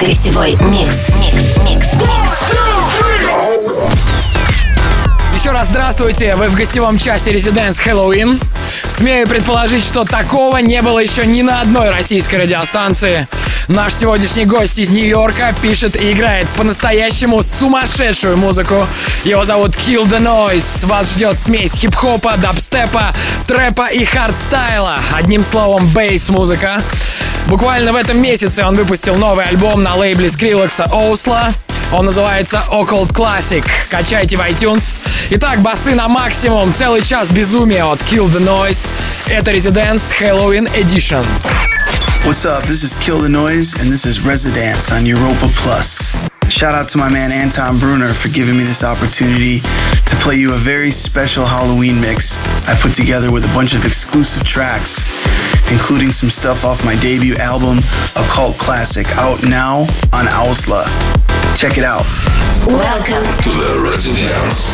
Гостевой микс. Еще раз здравствуйте, вы в гостевом часе Residence Хэллоуин. Смею предположить, что такого не было еще ни на одной российской радиостанции. Наш сегодняшний гость из Нью-Йорка пишет и играет по-настоящему сумасшедшую музыку. Его зовут Kill the Noise. Вас ждет смесь хип-хопа, дабстепа, трэпа и хардстайла. Одним словом, бейс-музыка. Буквально в этом месяце он выпустил новый альбом на лейбле Skrillex Оусла. Он называется Occult Classic. Качайте в iTunes. Итак, басы на максимум. Целый час безумия от Kill the Noise. Это Residence Halloween Edition. What's up? This is Kill the Noise, and this is Residance on Europa Plus. Shout out to my man Anton Bruner for giving me this opportunity to play you a very special Halloween mix I put together with a bunch of exclusive tracks, including some stuff off my debut album, Occult cult classic, out now on OWSLA. Check it out. Welcome to the Residence.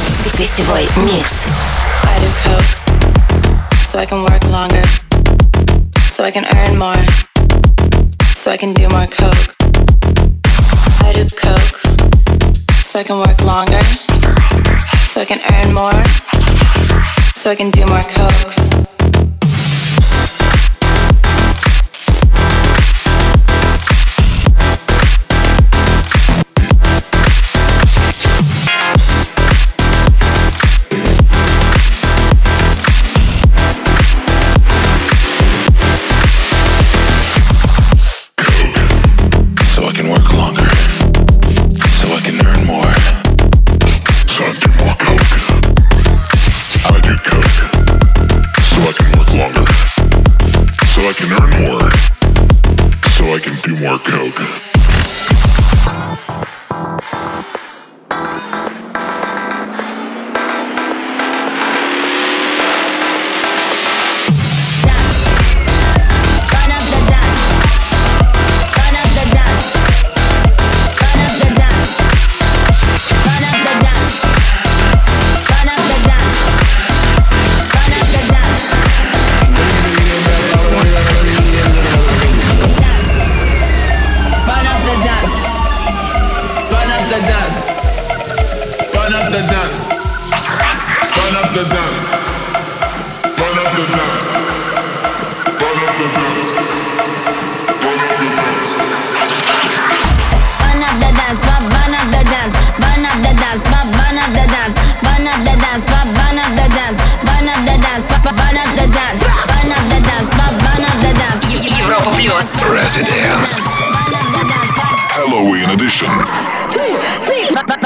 I do coke so I can work longer, so I can earn more so I can do more coke. I do coke so I can work longer, so I can earn more, so I can do more coke.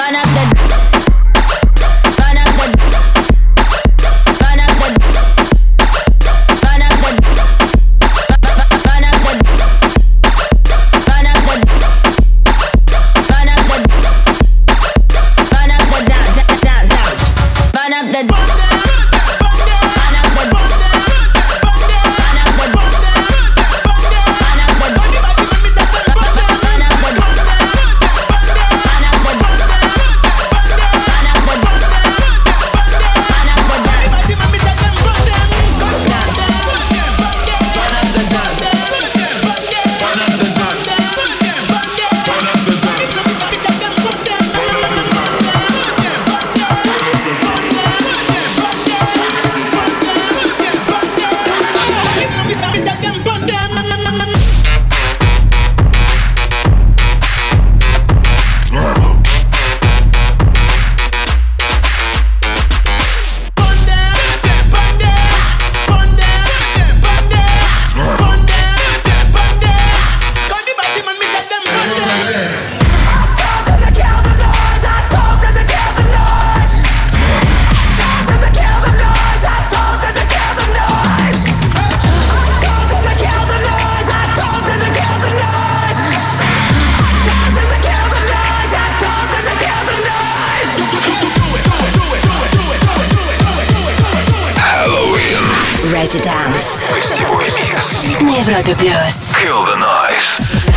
one of the. Residence. Гостевой микс. На Европе плюс. Kill the noise.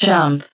jump.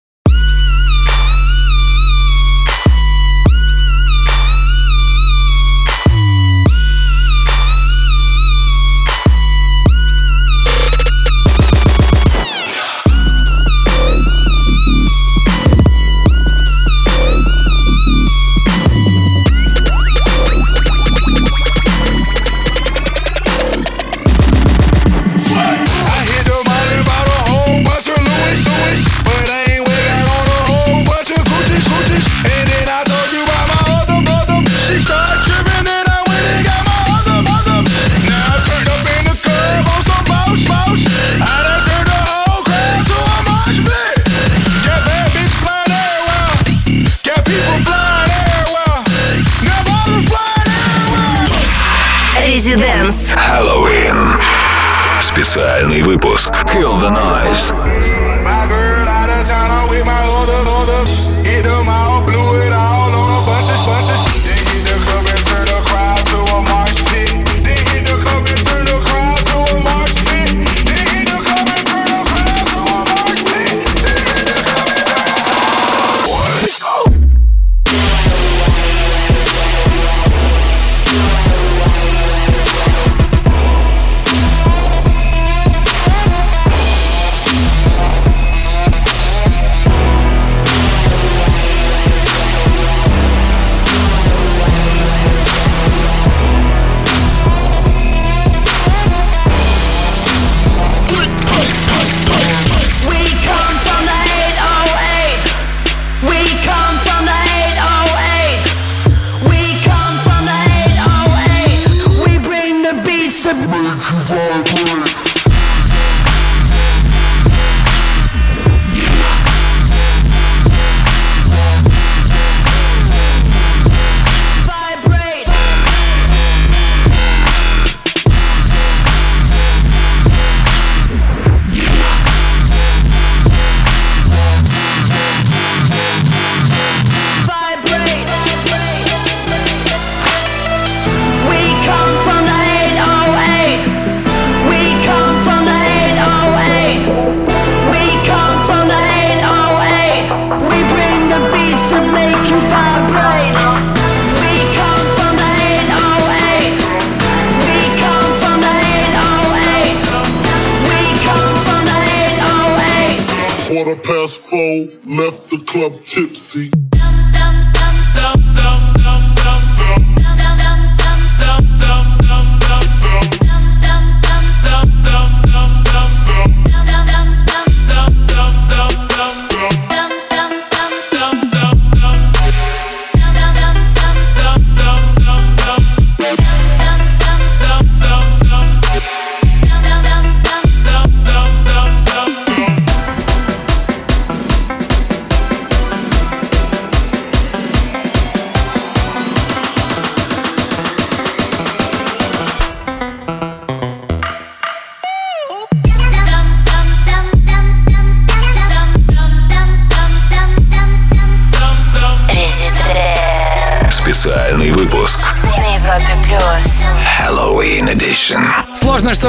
музыкальный выпуск Kill the Noise. tipsy.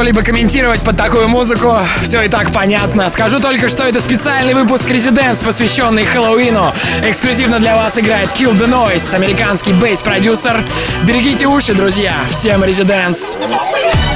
что-либо комментировать под такую музыку, все и так понятно. Скажу только, что это специальный выпуск Residents, посвященный Хэллоуину. Эксклюзивно для вас играет Kill the Noise, американский бейс-продюсер. Берегите уши, друзья. Всем Residents. Residents.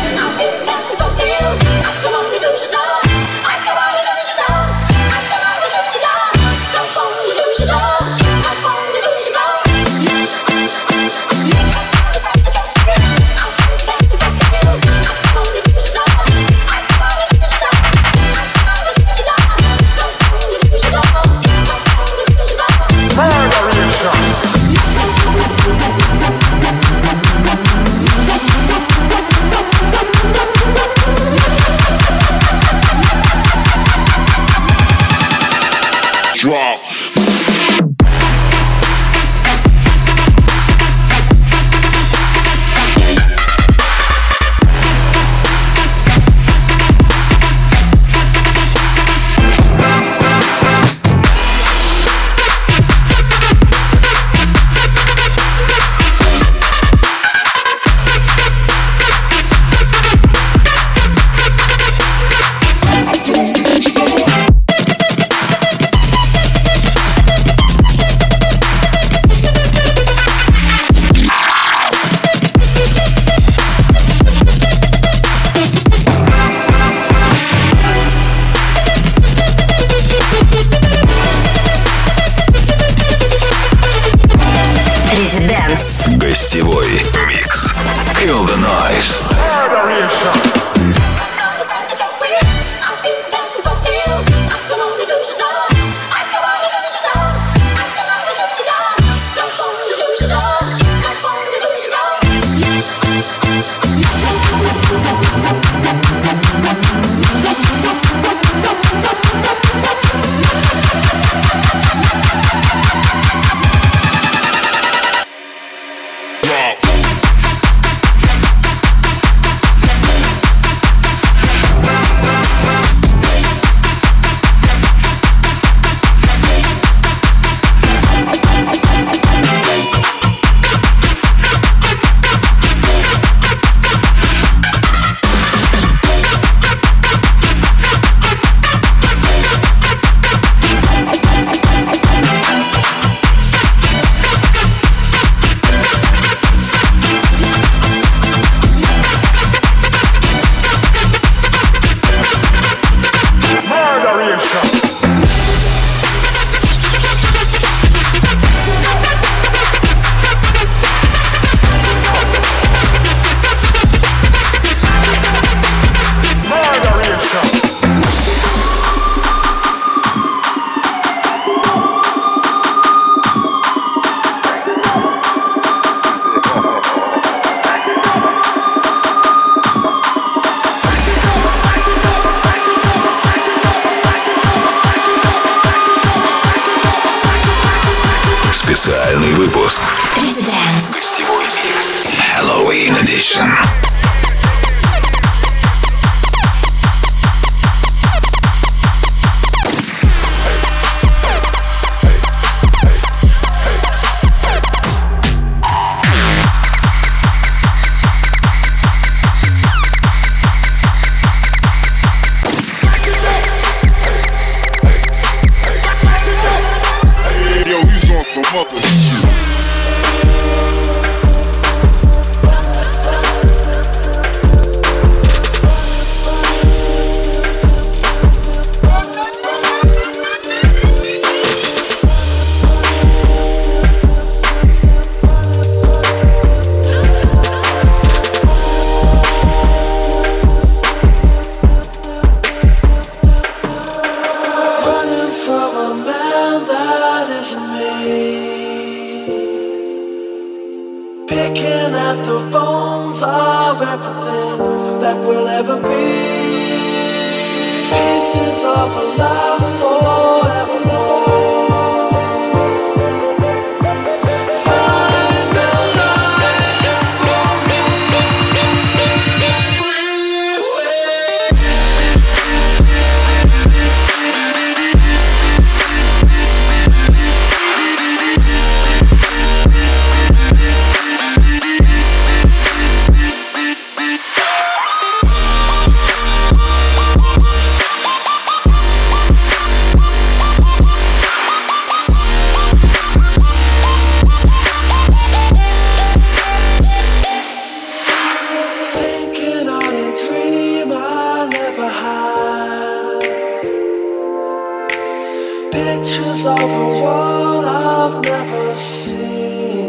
pictures of a world I've never seen.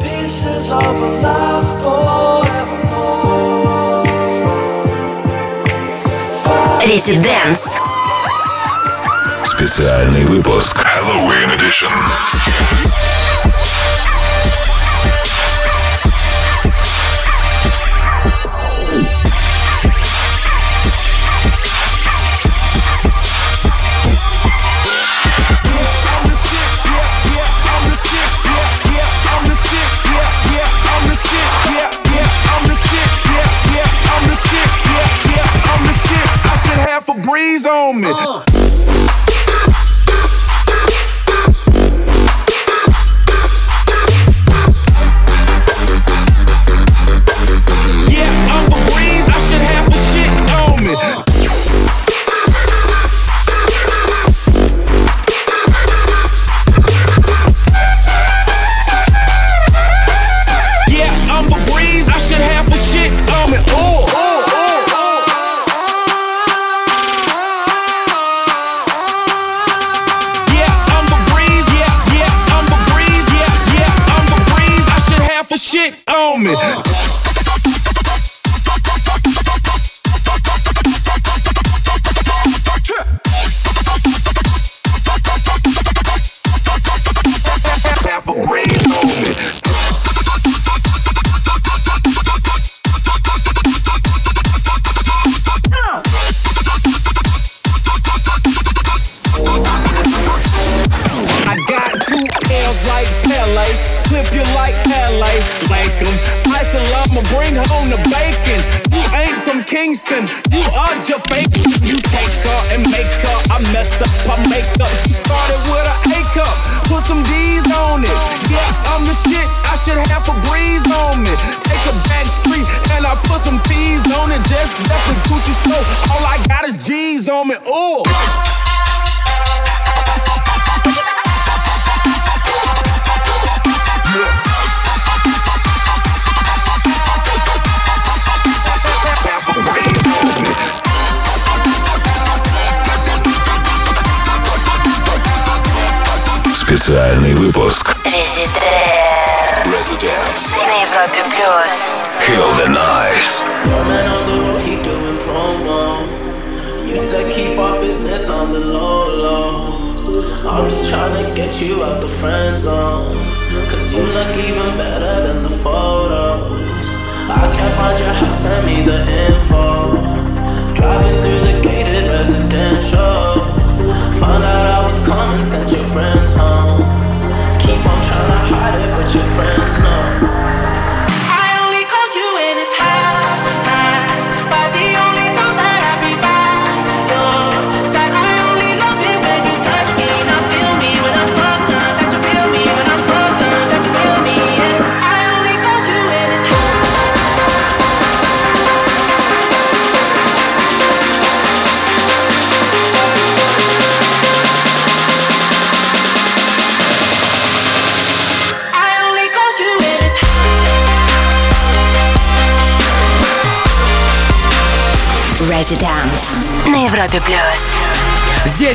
Pieces of a life forevermore. Резиденс. Специальный выпуск Halloween Edition. moment. Oh.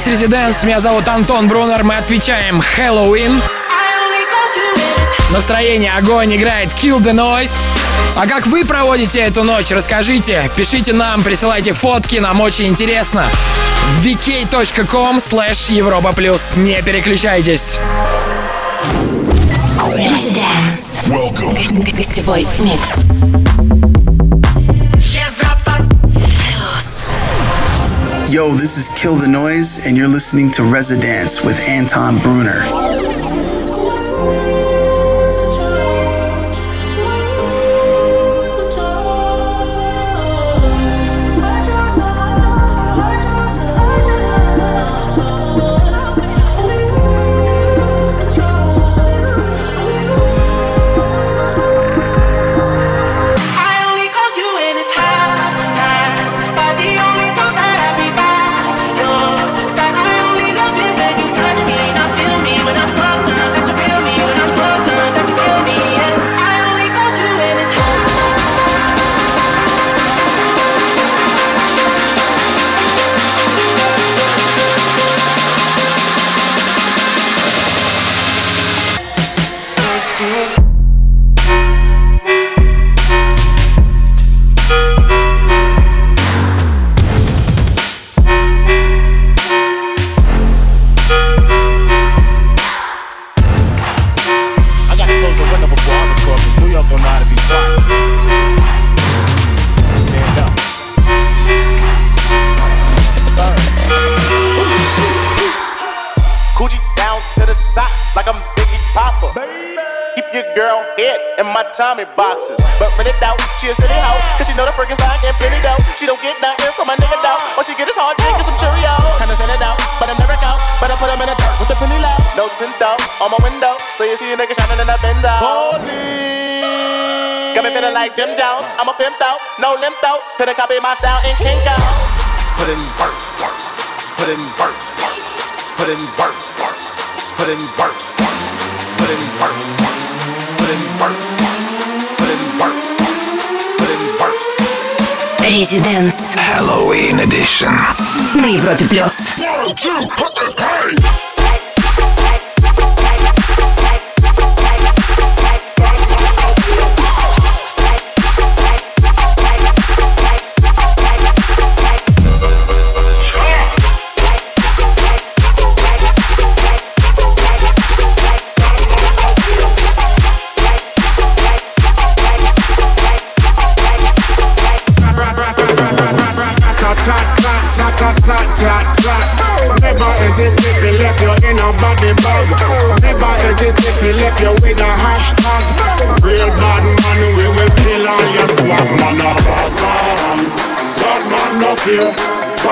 Residents. Меня зовут Антон Брунер. Мы отвечаем Хэллоуин. Настроение огонь играет Kill the Noise. А как вы проводите эту ночь, расскажите. Пишите нам, присылайте фотки, нам очень интересно. vk.com slash Европа плюс. Не переключайтесь. Residence. Welcome. Гостевой микс. Yo, this is Kill the Noise, and you're listening to Residence with Anton Bruner. Residence, Halloween Edition. На Европе плюс. One, two,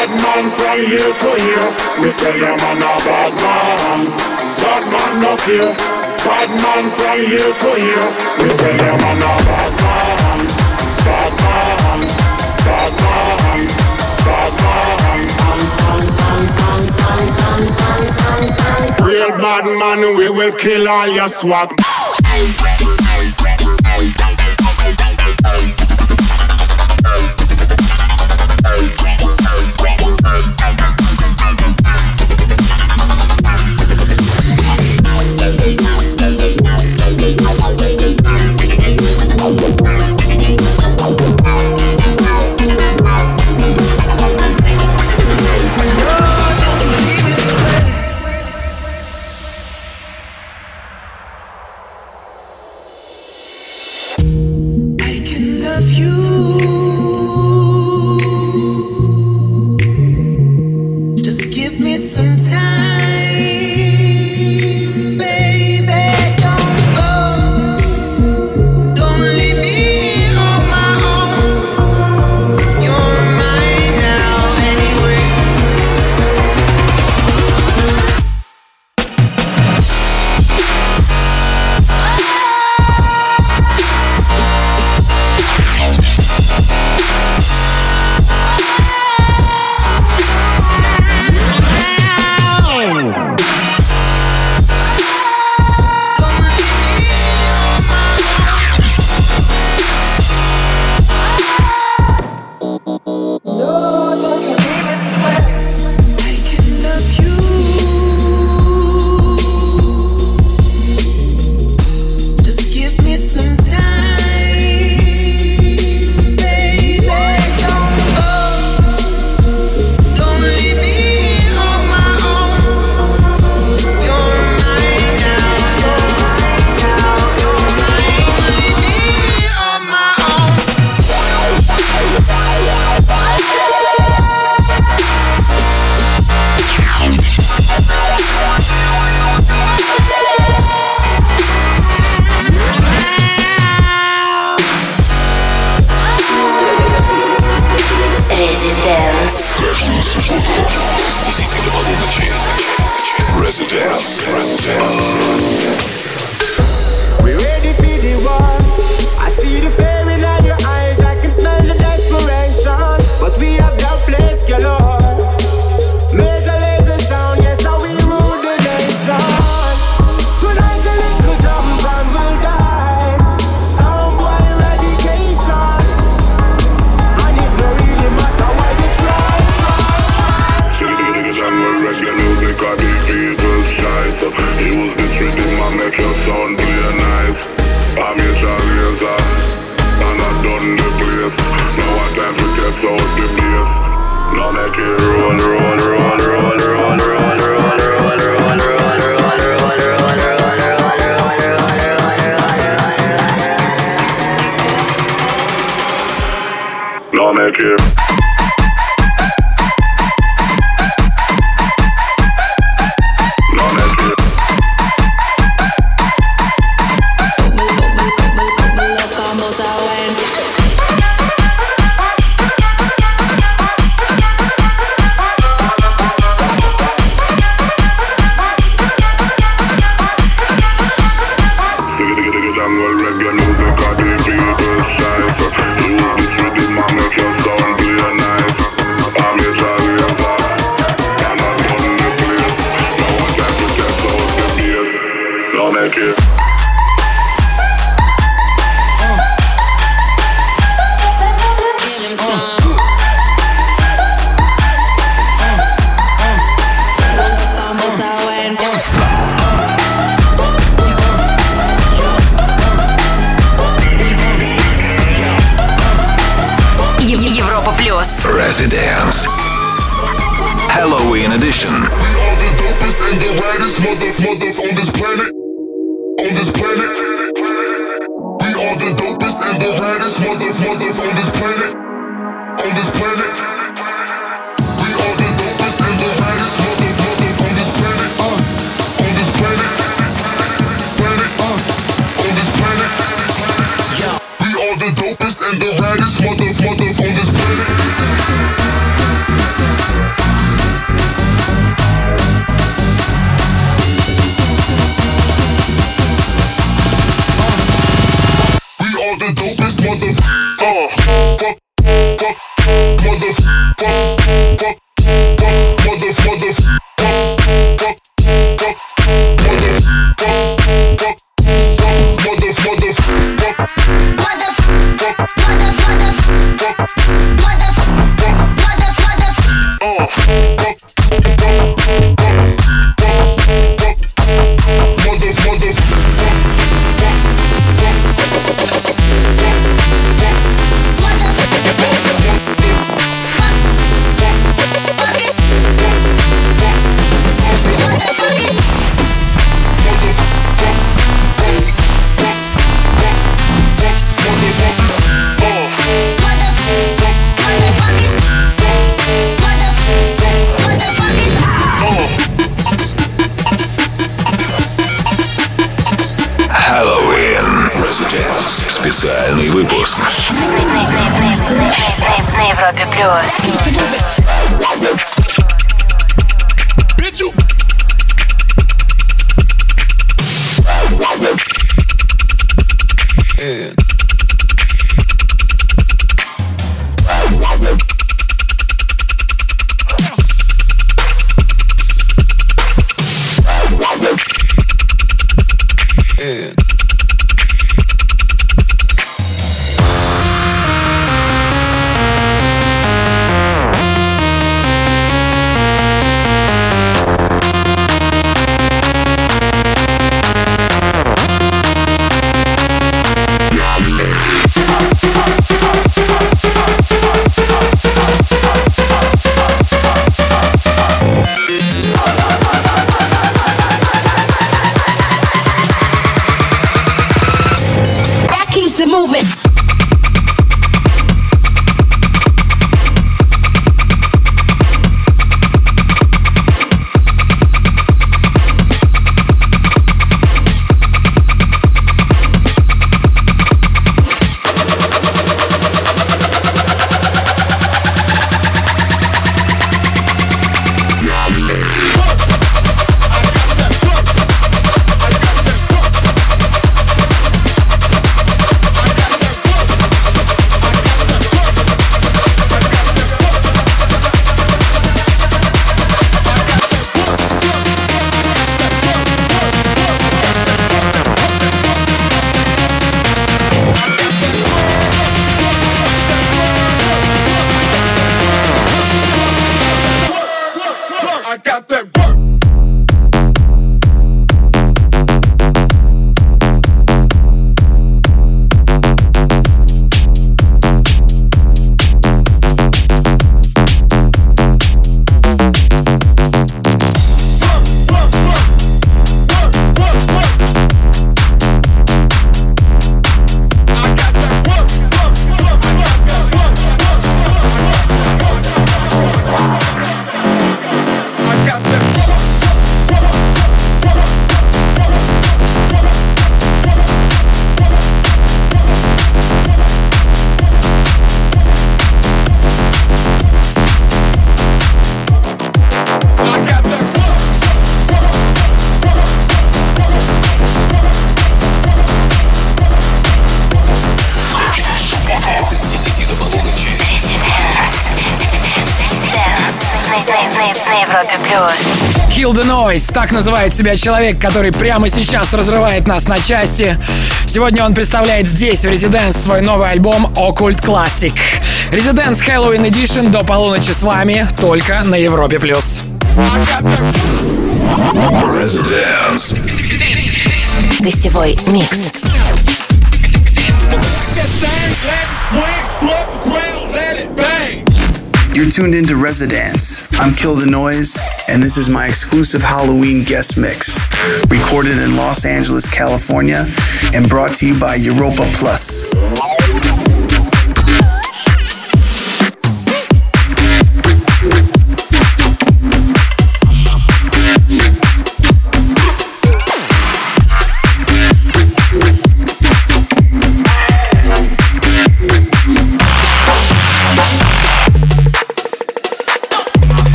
Bad man from here to here. We tell your man a bad man. Bad man no care. Bad man from year to year. We tell your man a bad man. Bad man. Bad man. Bad man. Real bad man, we will kill all your swag. Noise. Так называет себя человек, который прямо сейчас разрывает нас на части. Сегодня он представляет здесь, в Резиденс, свой новый альбом Occult Classic. Резиденс Хэллоуин Edition до полуночи с вами, только на Европе+. плюс. Гостевой микс. You're tuned into Residence. I'm Kill the Noise. and this is my exclusive Halloween guest mix, recorded in Los Angeles, California, and brought to you by Europa Plus.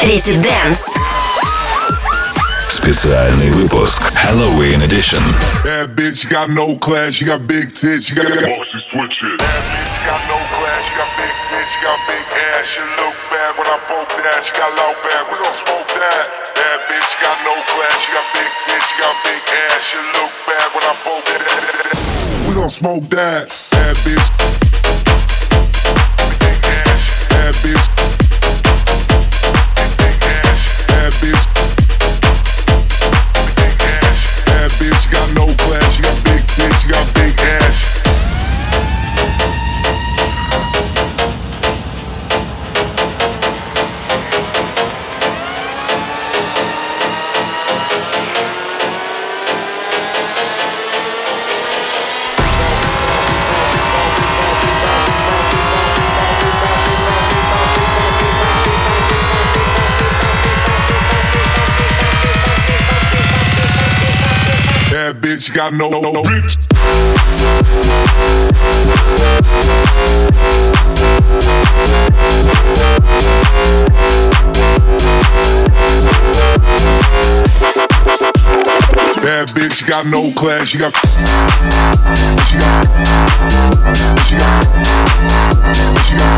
Резиденс. Специальный выпуск Halloween Edition. That bitch got no class, she got big tits, she got boxy switches. That bitch got no class, she got big tits, she got big ass. She look bad when I broke that, she got loud bad, we gon' smoke that. That bitch got no class, she got big tits, she got big ass. She look bad when I broke that. Gon' smoke that. Bad bitch. Bad bitch. Bad bitch. Bad bitch, got no class, you got big tits, you got big ass. Bitch, got no, no, no bitch. Bad bitch, you got no class, you got. She got. She got. She got.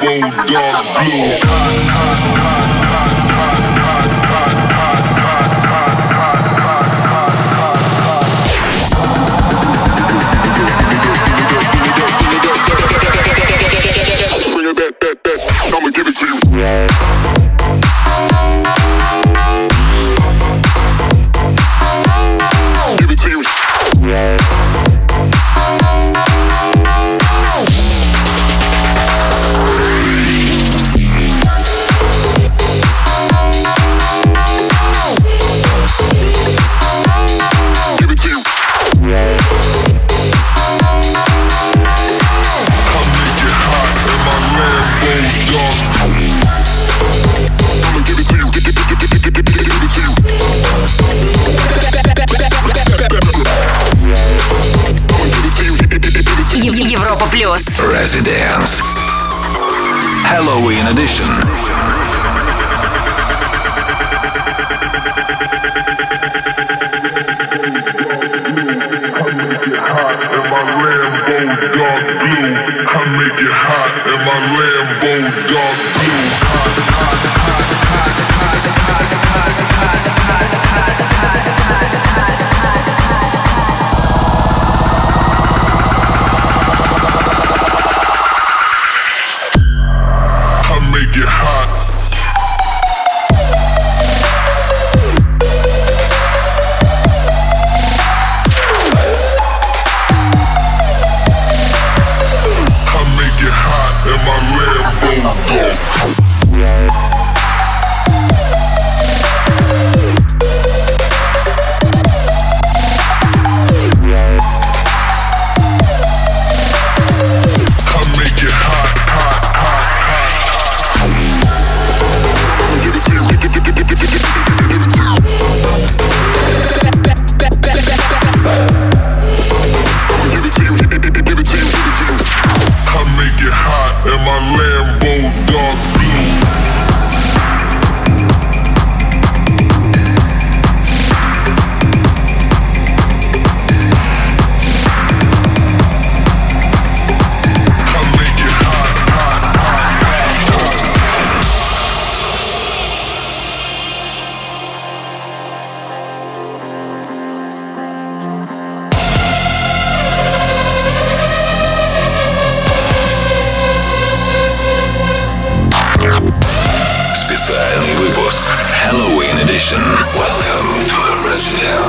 Bulldog Blue. Make hot in my Lambo dark blue. Hot, hot,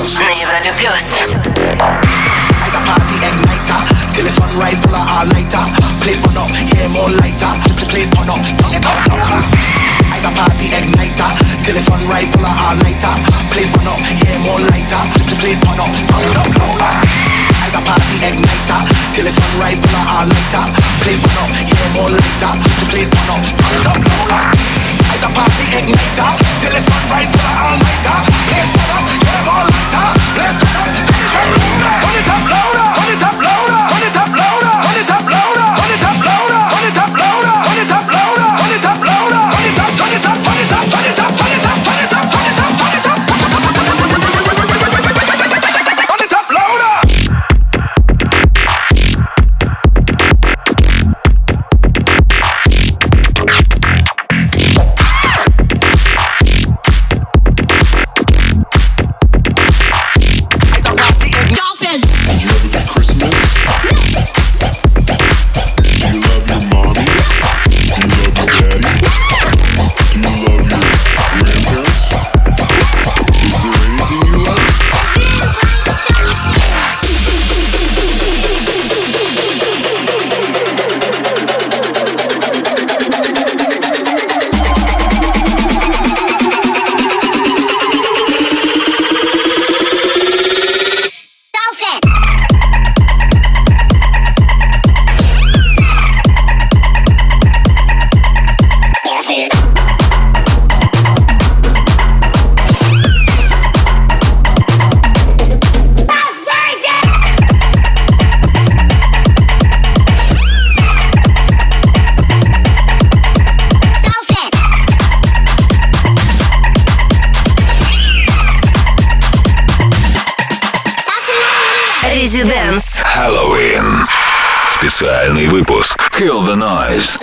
Freedom de plus. I got party igniter, uh, till the sunrise till our lighter. Uh, place burn up, yeah more lighter. Uh, place burn up, turn it up. I got party igniter, till the sunrise till our lighter. Place burn up, yeah more lighter. Place burn up, turn it up. I got party igniter, till the sunrise till our lighter. Place burn up, yeah more lighter. Place burn up, turn it up. As a party igniter Till the sunrise till a all-nighter Please burn up, yeah, more lighter. Please turn up, turn it up louder. Turn it up louder. Turn it up louder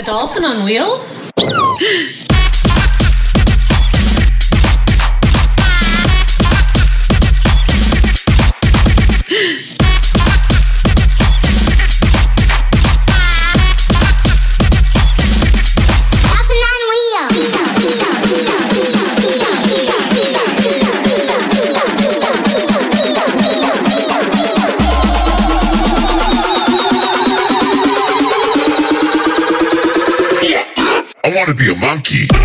dolphin on wheels? Funky.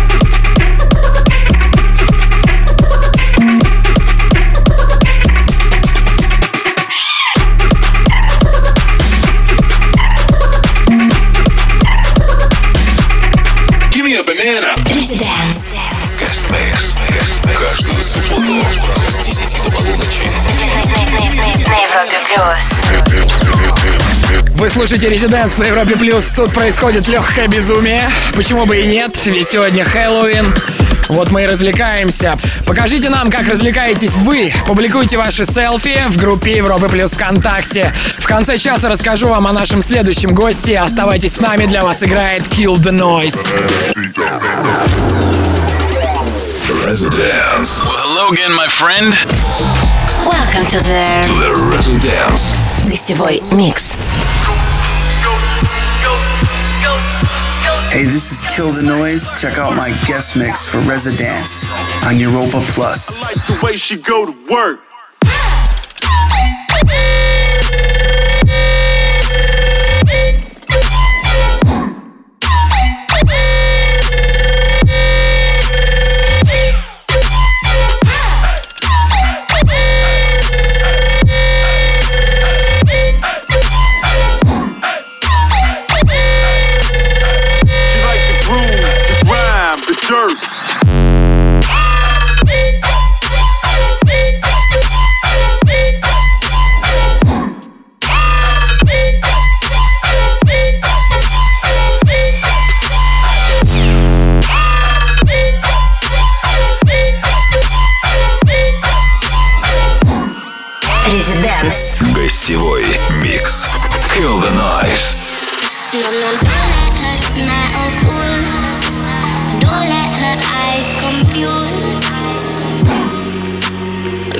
Вы слушаете Резиденс на Европе Плюс. Тут происходит легкое безумие. Почему бы и нет? Ведь сегодня Хэллоуин. Вот мы и развлекаемся. Покажите нам, как развлекаетесь вы. Публикуйте ваши селфи в группе Европы Плюс ВКонтакте. В конце часа расскажу вам о нашем следующем госте. Оставайтесь с нами, для вас играет Kill the Noise. Residence. Well, hello again, my friend. Welcome to the The Residence. гостевой микс. Hey, this is Kill the Noise. Check out my guest mix for Residence on Europa Plus. I like the way she go to work.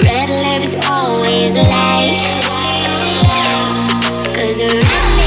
Red lips always lie. Cause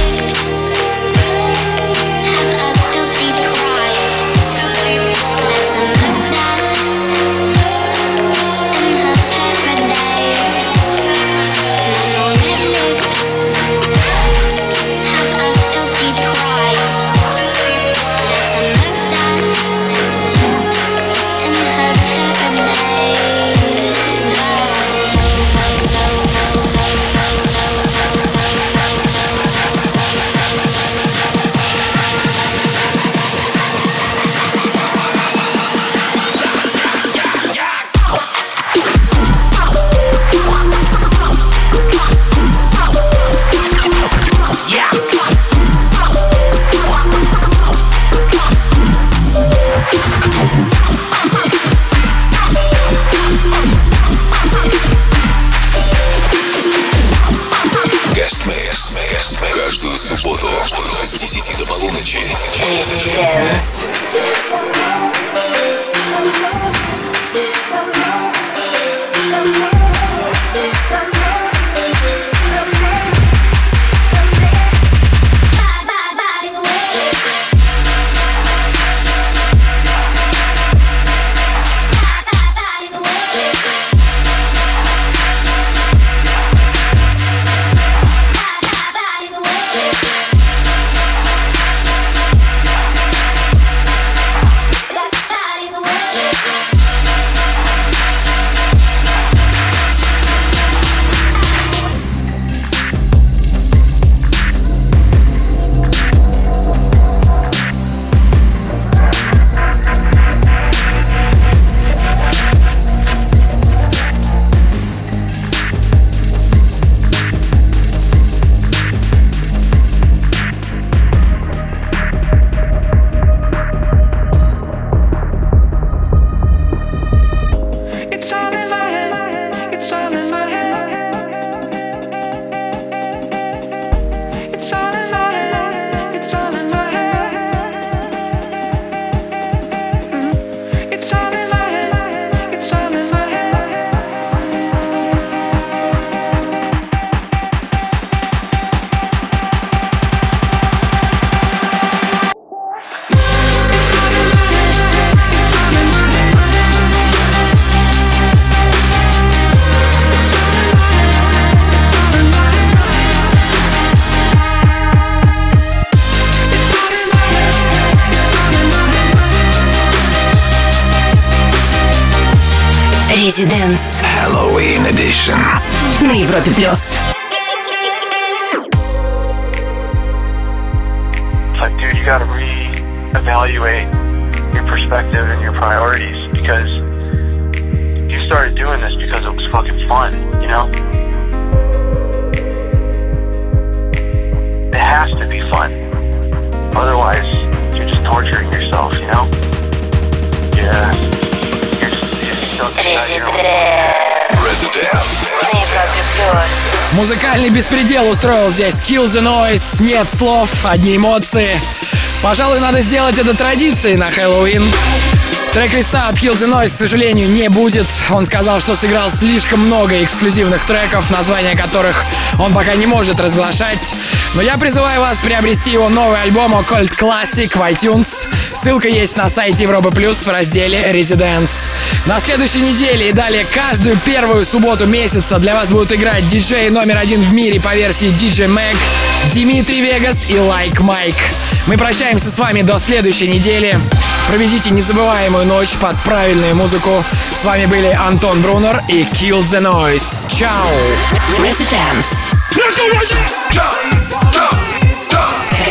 Residence. Halloween Edition. На Европе плюс. It's like, dude, you gotta re-evaluate your perspective and your priorities because you started doing this because it was fucking fun, you know? It has to be fun. Otherwise, you're just torturing yourself, you know? Yeah. Музыкальный беспредел устроил здесь Kill the Noise, нет слов, одни эмоции. Пожалуй, надо сделать это традицией на Хэллоуин. Трек-листа от Kill the Noise, к сожалению, не будет. Он сказал, что сыграл слишком много эксклюзивных треков, названия которых он пока не может разглашать. Но я призываю вас приобрести его новый альбом Occult Classic в iTunes. Ссылка есть на сайте Европы Плюс в разделе Residence. На следующей неделе и далее каждую первую субботу месяца для вас будут играть диджей номер один в мире по версии DJ Mag, Димитрий Вегас и Like Mike. Мы прощаемся с вами до следующей недели. Проведите незабываемую ночь под правильную музыку. С вами были Антон Брунер и Kill the Noise. Чао! Residence.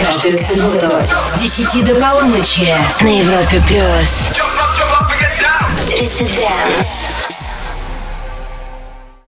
Каждую субботу с 10 до полуночи на Европе плюс. Residence.